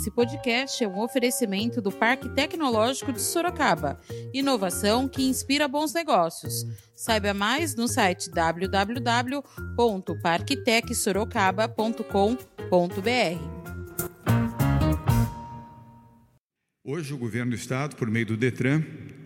Esse podcast é um oferecimento do Parque Tecnológico de Sorocaba. Inovação que inspira bons negócios. Saiba mais no site www.parktecsorocaba.com.br. Hoje o governo do estado, por meio do Detran,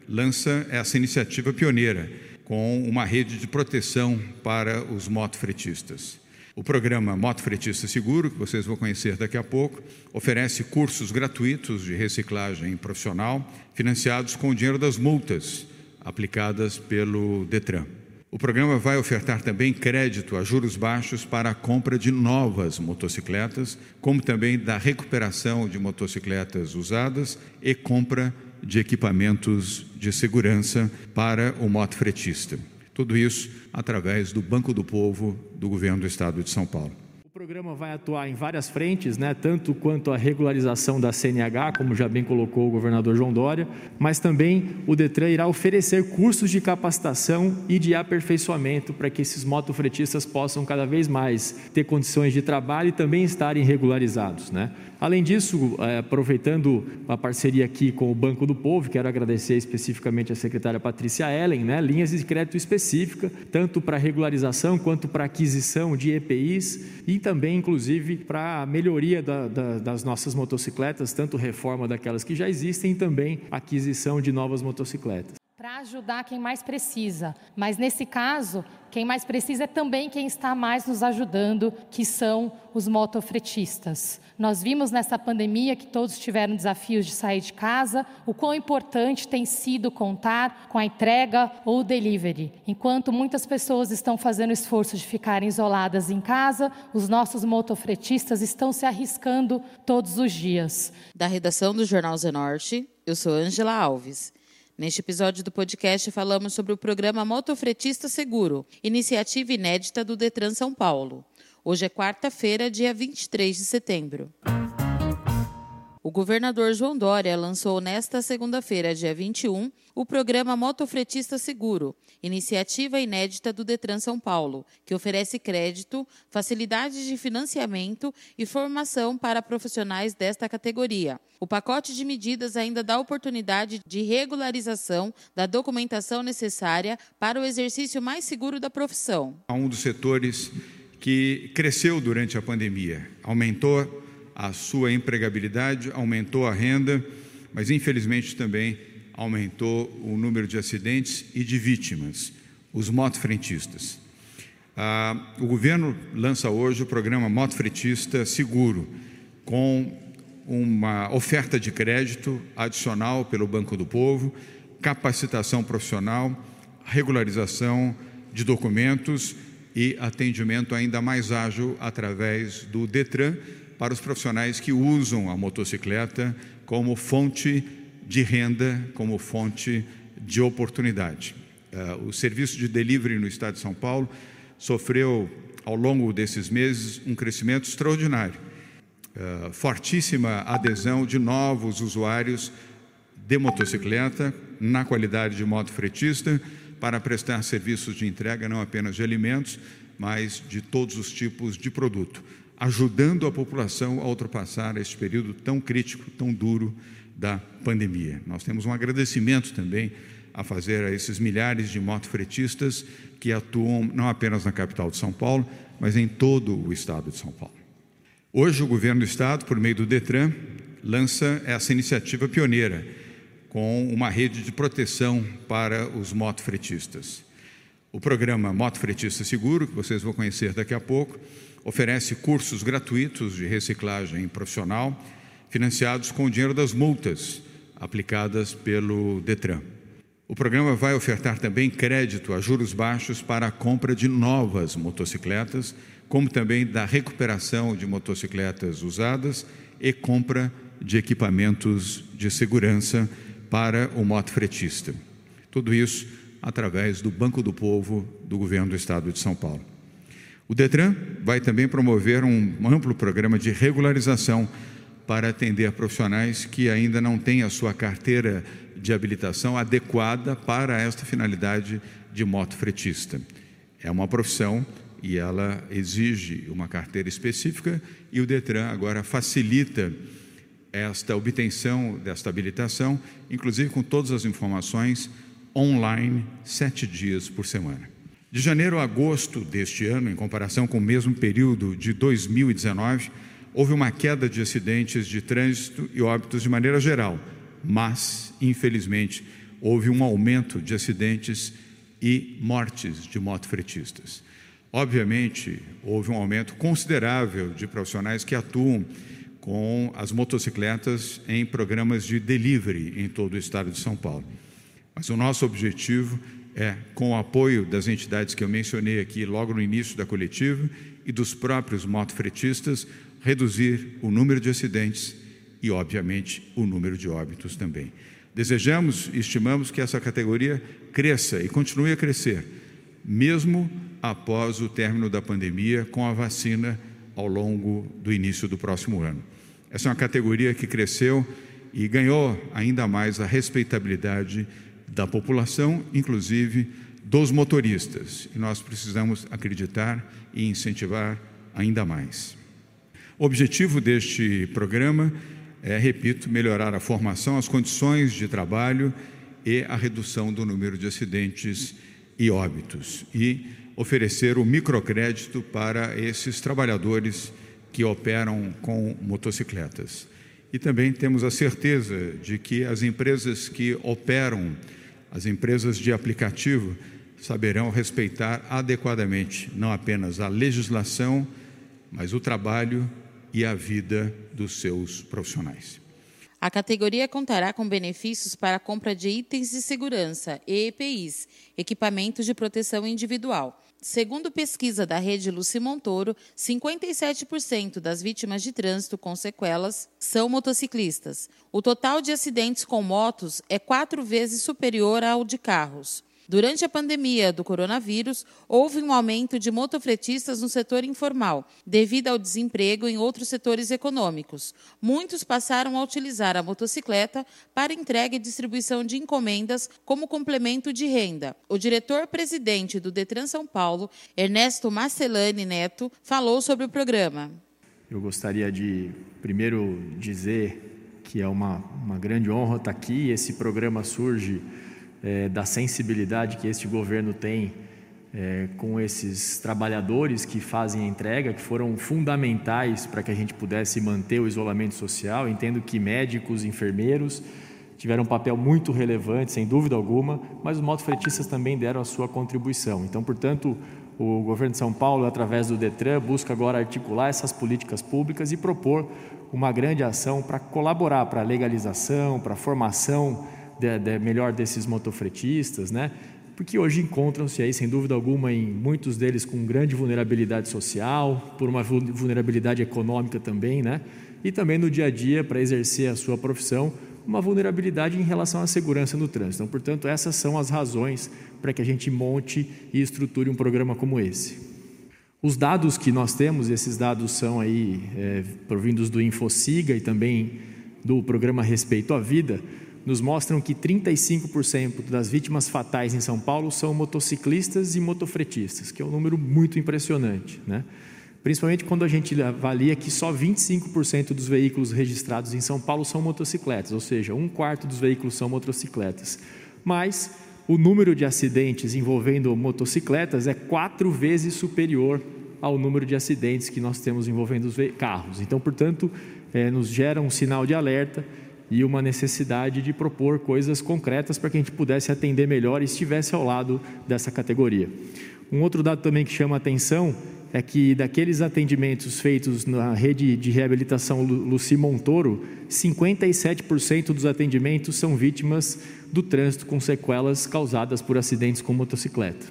lança essa iniciativa pioneira com uma rede de proteção para os motofretistas. O programa Moto Fretista Seguro, que vocês vão conhecer daqui a pouco, oferece cursos gratuitos de reciclagem profissional, financiados com o dinheiro das multas aplicadas pelo Detran. O programa vai ofertar também crédito a juros baixos para a compra de novas motocicletas, como também da recuperação de motocicletas usadas e compra de equipamentos de segurança para o motofretista. Tudo isso através do Banco do Povo do Governo do Estado de São Paulo. Programa vai atuar em várias frentes, né, tanto quanto a regularização da CNH, como já bem colocou o governador João Dória, mas também o Detran irá oferecer cursos de capacitação e de aperfeiçoamento para que esses motofretistas possam cada vez mais ter condições de trabalho e também estarem regularizados. Né? Além disso, é, aproveitando a parceria aqui com o Banco do Povo, quero agradecer especificamente a secretária Patrícia Ellen, né, linhas de crédito específica, tanto para regularização quanto para aquisição de EPIs e também, inclusive, para a melhoria da, da, das nossas motocicletas, tanto reforma daquelas que já existem também aquisição de novas motocicletas para ajudar quem mais precisa. Mas nesse caso, quem mais precisa é também quem está mais nos ajudando, que são os motofretistas. Nós vimos nessa pandemia que todos tiveram desafios de sair de casa, o quão importante tem sido contar com a entrega ou delivery. Enquanto muitas pessoas estão fazendo esforço de ficarem isoladas em casa, os nossos motofretistas estão se arriscando todos os dias. Da redação do Jornal Zenorte, eu sou Angela Alves. Neste episódio do podcast, falamos sobre o programa Motofretista Seguro, iniciativa inédita do Detran São Paulo. Hoje é quarta-feira, dia 23 de setembro. O governador João Dória lançou nesta segunda-feira, dia 21, o programa Motofretista Seguro, iniciativa inédita do Detran São Paulo, que oferece crédito, facilidades de financiamento e formação para profissionais desta categoria. O pacote de medidas ainda dá oportunidade de regularização da documentação necessária para o exercício mais seguro da profissão. Um dos setores que cresceu durante a pandemia, aumentou a sua empregabilidade, aumentou a renda, mas infelizmente também aumentou o número de acidentes e de vítimas, os motofrentistas. Ah, o governo lança hoje o programa Motofretista Seguro, com uma oferta de crédito adicional pelo Banco do Povo, capacitação profissional, regularização de documentos e atendimento ainda mais ágil através do Detran, para os profissionais que usam a motocicleta como fonte de renda, como fonte de oportunidade. Uh, o serviço de delivery no estado de São Paulo sofreu, ao longo desses meses, um crescimento extraordinário. Uh, fortíssima adesão de novos usuários de motocicleta, na qualidade de moto fretista, para prestar serviços de entrega não apenas de alimentos, mas de todos os tipos de produto ajudando a população a ultrapassar este período tão crítico, tão duro da pandemia. Nós temos um agradecimento também a fazer a esses milhares de motofretistas que atuam não apenas na capital de São Paulo, mas em todo o estado de São Paulo. Hoje, o governo do estado, por meio do Detran, lança essa iniciativa pioneira com uma rede de proteção para os motofretistas. O programa Motofretista Seguro, que vocês vão conhecer daqui a pouco, oferece cursos gratuitos de reciclagem profissional, financiados com o dinheiro das multas aplicadas pelo Detran. O programa vai ofertar também crédito a juros baixos para a compra de novas motocicletas, como também da recuperação de motocicletas usadas e compra de equipamentos de segurança para o motofretista. Tudo isso através do Banco do Povo do Governo do Estado de São Paulo. O Detran vai também promover um amplo programa de regularização para atender profissionais que ainda não têm a sua carteira de habilitação adequada para esta finalidade de moto fretista. É uma profissão e ela exige uma carteira específica e o Detran agora facilita esta obtenção desta habilitação, inclusive com todas as informações online, sete dias por semana. De janeiro a agosto deste ano, em comparação com o mesmo período de 2019, houve uma queda de acidentes de trânsito e óbitos de maneira geral, mas, infelizmente, houve um aumento de acidentes e mortes de motofretistas. Obviamente, houve um aumento considerável de profissionais que atuam com as motocicletas em programas de delivery em todo o estado de São Paulo. Mas o nosso objetivo é, com o apoio das entidades que eu mencionei aqui logo no início da coletiva e dos próprios motofretistas, reduzir o número de acidentes e, obviamente, o número de óbitos também. Desejamos e estimamos que essa categoria cresça e continue a crescer, mesmo após o término da pandemia, com a vacina ao longo do início do próximo ano. Essa é uma categoria que cresceu e ganhou ainda mais a respeitabilidade da população, inclusive dos motoristas. E nós precisamos acreditar e incentivar ainda mais. O objetivo deste programa é, repito, melhorar a formação, as condições de trabalho e a redução do número de acidentes e óbitos. E oferecer o microcrédito para esses trabalhadores que operam com motocicletas. E também temos a certeza de que as empresas que operam, as empresas de aplicativo, saberão respeitar adequadamente não apenas a legislação, mas o trabalho e a vida dos seus profissionais. A categoria contará com benefícios para a compra de itens de segurança, EPIs, equipamentos de proteção individual, Segundo pesquisa da rede Luci Montoro, 57% das vítimas de trânsito com sequelas são motociclistas. O total de acidentes com motos é quatro vezes superior ao de carros. Durante a pandemia do coronavírus, houve um aumento de motofretistas no setor informal, devido ao desemprego em outros setores econômicos. Muitos passaram a utilizar a motocicleta para entrega e distribuição de encomendas como complemento de renda. O diretor-presidente do Detran São Paulo, Ernesto Marcelani Neto, falou sobre o programa. Eu gostaria de primeiro dizer que é uma, uma grande honra estar aqui. Esse programa surge é, da sensibilidade que este governo tem é, com esses trabalhadores que fazem a entrega, que foram fundamentais para que a gente pudesse manter o isolamento social. Entendo que médicos, enfermeiros tiveram um papel muito relevante, sem dúvida alguma, mas os motofretistas também deram a sua contribuição. Então, portanto, o governo de São Paulo, através do Detran, busca agora articular essas políticas públicas e propor uma grande ação para colaborar para a legalização, para a formação de, de, melhor desses motofretistas, né? porque hoje encontram-se aí, sem dúvida alguma, em muitos deles com grande vulnerabilidade social, por uma vulnerabilidade econômica também, né? e também no dia a dia, para exercer a sua profissão, uma vulnerabilidade em relação à segurança no trânsito. Então, portanto, essas são as razões para que a gente monte e estruture um programa como esse. Os dados que nós temos, esses dados são aí é, provindos do InfoSiga e também do programa Respeito à Vida, nos mostram que 35% das vítimas fatais em São Paulo são motociclistas e motofretistas, que é um número muito impressionante, né? Principalmente quando a gente avalia que só 25% dos veículos registrados em São Paulo são motocicletas, ou seja, um quarto dos veículos são motocicletas. Mas o número de acidentes envolvendo motocicletas é quatro vezes superior ao número de acidentes que nós temos envolvendo os carros. Então, portanto, é, nos gera um sinal de alerta e uma necessidade de propor coisas concretas para que a gente pudesse atender melhor e estivesse ao lado dessa categoria. Um outro dado também que chama atenção é que daqueles atendimentos feitos na rede de reabilitação Luci Montoro, 57% dos atendimentos são vítimas do trânsito com sequelas causadas por acidentes com motocicleta.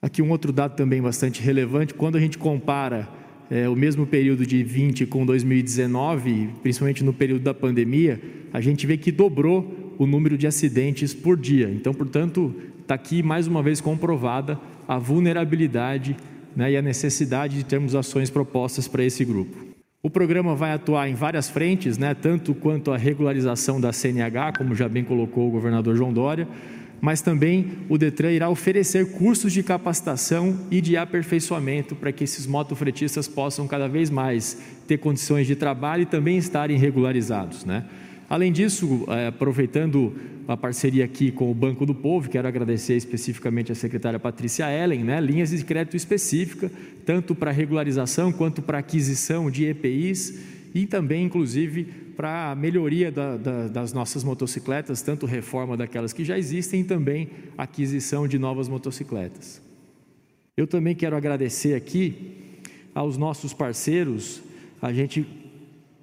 Aqui um outro dado também bastante relevante, quando a gente compara é, o mesmo período de 20 com 2019, principalmente no período da pandemia, a gente vê que dobrou o número de acidentes por dia. Então, portanto, está aqui mais uma vez comprovada a vulnerabilidade né, e a necessidade de termos ações propostas para esse grupo. O programa vai atuar em várias frentes, né, tanto quanto a regularização da CNH, como já bem colocou o governador João Dória, mas também o Detran irá oferecer cursos de capacitação e de aperfeiçoamento para que esses motofretistas possam cada vez mais ter condições de trabalho e também estarem regularizados, né? Além disso, é, aproveitando a parceria aqui com o Banco do Povo, quero agradecer especificamente a secretária Patrícia Ellen, né, linhas de crédito específica, tanto para regularização quanto para aquisição de EPIs e também, inclusive, para a melhoria da, da, das nossas motocicletas, tanto reforma daquelas que já existem também aquisição de novas motocicletas. Eu também quero agradecer aqui aos nossos parceiros, a gente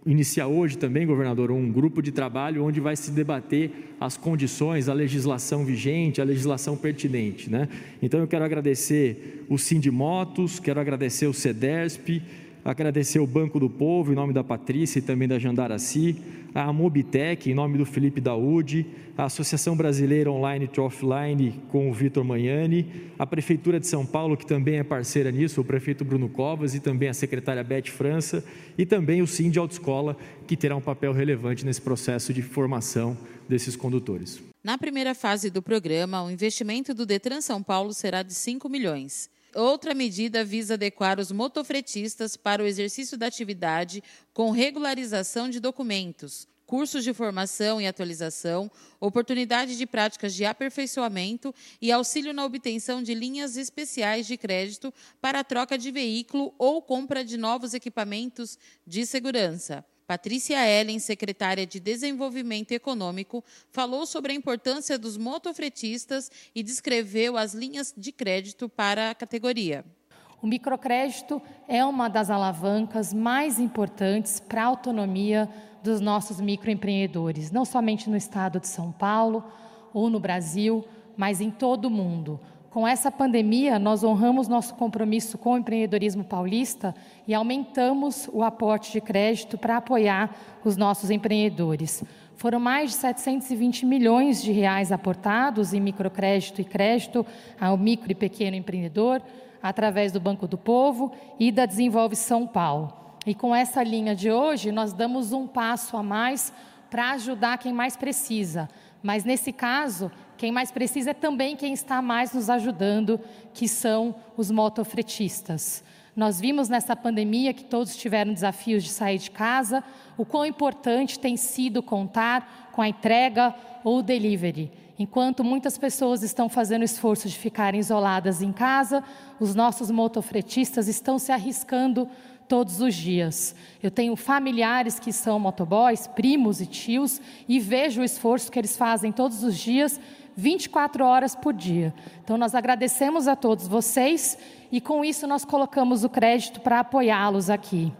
inicia hoje também, governador, um grupo de trabalho onde vai se debater as condições, a legislação vigente, a legislação pertinente. Né? Então eu quero agradecer o Sindimotos, quero agradecer o CEDERSP, agradecer o Banco do Povo, em nome da Patrícia e também da Jandaraci, a Mobitec, em nome do Felipe Daúde, a Associação Brasileira Online to Offline, com o Vitor Manhani, a Prefeitura de São Paulo, que também é parceira nisso, o prefeito Bruno Covas e também a secretária Beth França, e também o Sim de Autoescola, que terá um papel relevante nesse processo de formação desses condutores. Na primeira fase do programa, o investimento do Detran São Paulo será de 5 milhões. Outra medida visa adequar os motofretistas para o exercício da atividade com regularização de documentos, cursos de formação e atualização, oportunidade de práticas de aperfeiçoamento e auxílio na obtenção de linhas especiais de crédito para a troca de veículo ou compra de novos equipamentos de segurança. Patrícia Ellen, secretária de Desenvolvimento Econômico, falou sobre a importância dos motofretistas e descreveu as linhas de crédito para a categoria. O microcrédito é uma das alavancas mais importantes para a autonomia dos nossos microempreendedores, não somente no estado de São Paulo ou no Brasil, mas em todo o mundo. Com essa pandemia, nós honramos nosso compromisso com o empreendedorismo paulista e aumentamos o aporte de crédito para apoiar os nossos empreendedores. Foram mais de 720 milhões de reais aportados em microcrédito e crédito ao micro e pequeno empreendedor, através do Banco do Povo e da Desenvolve São Paulo. E com essa linha de hoje, nós damos um passo a mais para ajudar quem mais precisa. Mas nesse caso, quem mais precisa é também quem está mais nos ajudando, que são os motofretistas. Nós vimos nessa pandemia que todos tiveram desafios de sair de casa, o quão importante tem sido contar com a entrega ou delivery. Enquanto muitas pessoas estão fazendo esforço de ficarem isoladas em casa, os nossos motofretistas estão se arriscando todos os dias. Eu tenho familiares que são motoboys, primos e tios, e vejo o esforço que eles fazem todos os dias 24 horas por dia. Então, nós agradecemos a todos vocês e, com isso, nós colocamos o crédito para apoiá-los aqui.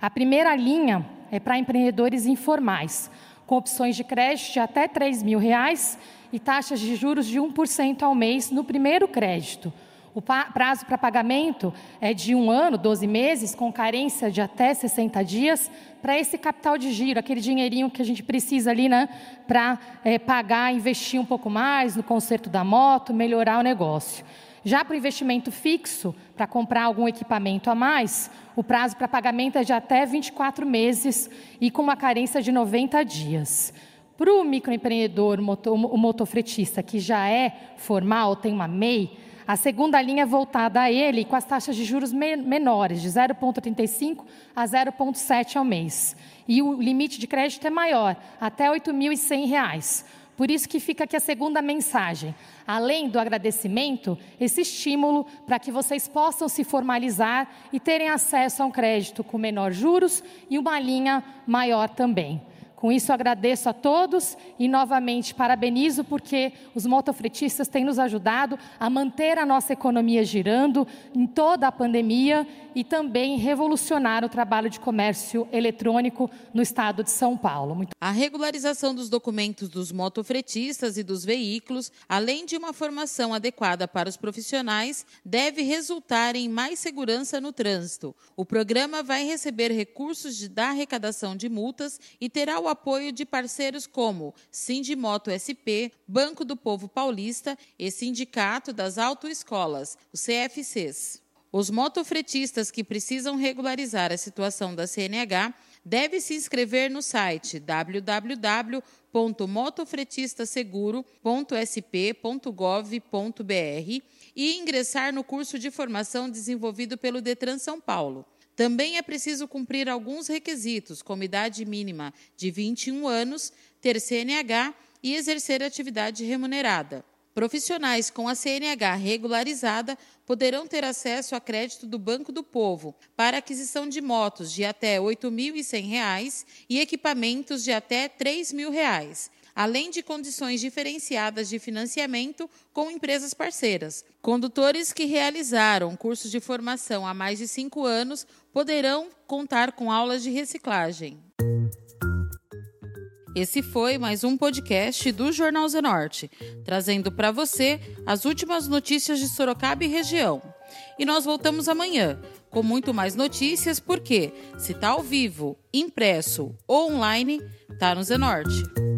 A primeira linha é para empreendedores informais, com opções de crédito de até 3 mil reais e taxas de juros de 1% ao mês no primeiro crédito. O prazo para pagamento é de um ano, 12 meses, com carência de até 60 dias, para esse capital de giro, aquele dinheirinho que a gente precisa ali, né, para é, pagar, investir um pouco mais no conserto da moto, melhorar o negócio. Já para o investimento fixo, para comprar algum equipamento a mais, o prazo para pagamento é de até 24 meses e com uma carência de 90 dias. Para o microempreendedor, o motofretista que já é formal, tem uma MEI, a segunda linha é voltada a ele com as taxas de juros menores, de 0,35 a 0,7 ao mês. E o limite de crédito é maior, até R$ 8.100. Por isso que fica aqui a segunda mensagem. Além do agradecimento, esse estímulo para que vocês possam se formalizar e terem acesso a um crédito com menor juros e uma linha maior também. Com isso, agradeço a todos e novamente parabenizo porque os motofretistas têm nos ajudado a manter a nossa economia girando em toda a pandemia e também revolucionar o trabalho de comércio eletrônico no estado de São Paulo. Muito... A regularização dos documentos dos motofretistas e dos veículos, além de uma formação adequada para os profissionais, deve resultar em mais segurança no trânsito. O programa vai receber recursos da arrecadação de multas e terá o apoio de parceiros como Sindimoto SP, Banco do Povo Paulista e Sindicato das Autoescolas, os CFCs. Os motofretistas que precisam regularizar a situação da CNH devem se inscrever no site www www.motofretistaseguro.sp.gov.br e ingressar no curso de formação desenvolvido pelo Detran São Paulo. Também é preciso cumprir alguns requisitos, como idade mínima de 21 anos, ter CNH e exercer atividade remunerada. Profissionais com a CNH regularizada poderão ter acesso a crédito do Banco do Povo para aquisição de motos de até R$ 8.100 e equipamentos de até R$ 3.000, além de condições diferenciadas de financiamento com empresas parceiras. Condutores que realizaram cursos de formação há mais de cinco anos poderão contar com aulas de reciclagem. Esse foi mais um podcast do Jornal Zenorte, trazendo para você as últimas notícias de Sorocaba e região. E nós voltamos amanhã com muito mais notícias, porque se está ao vivo, impresso ou online, está no Zenorte.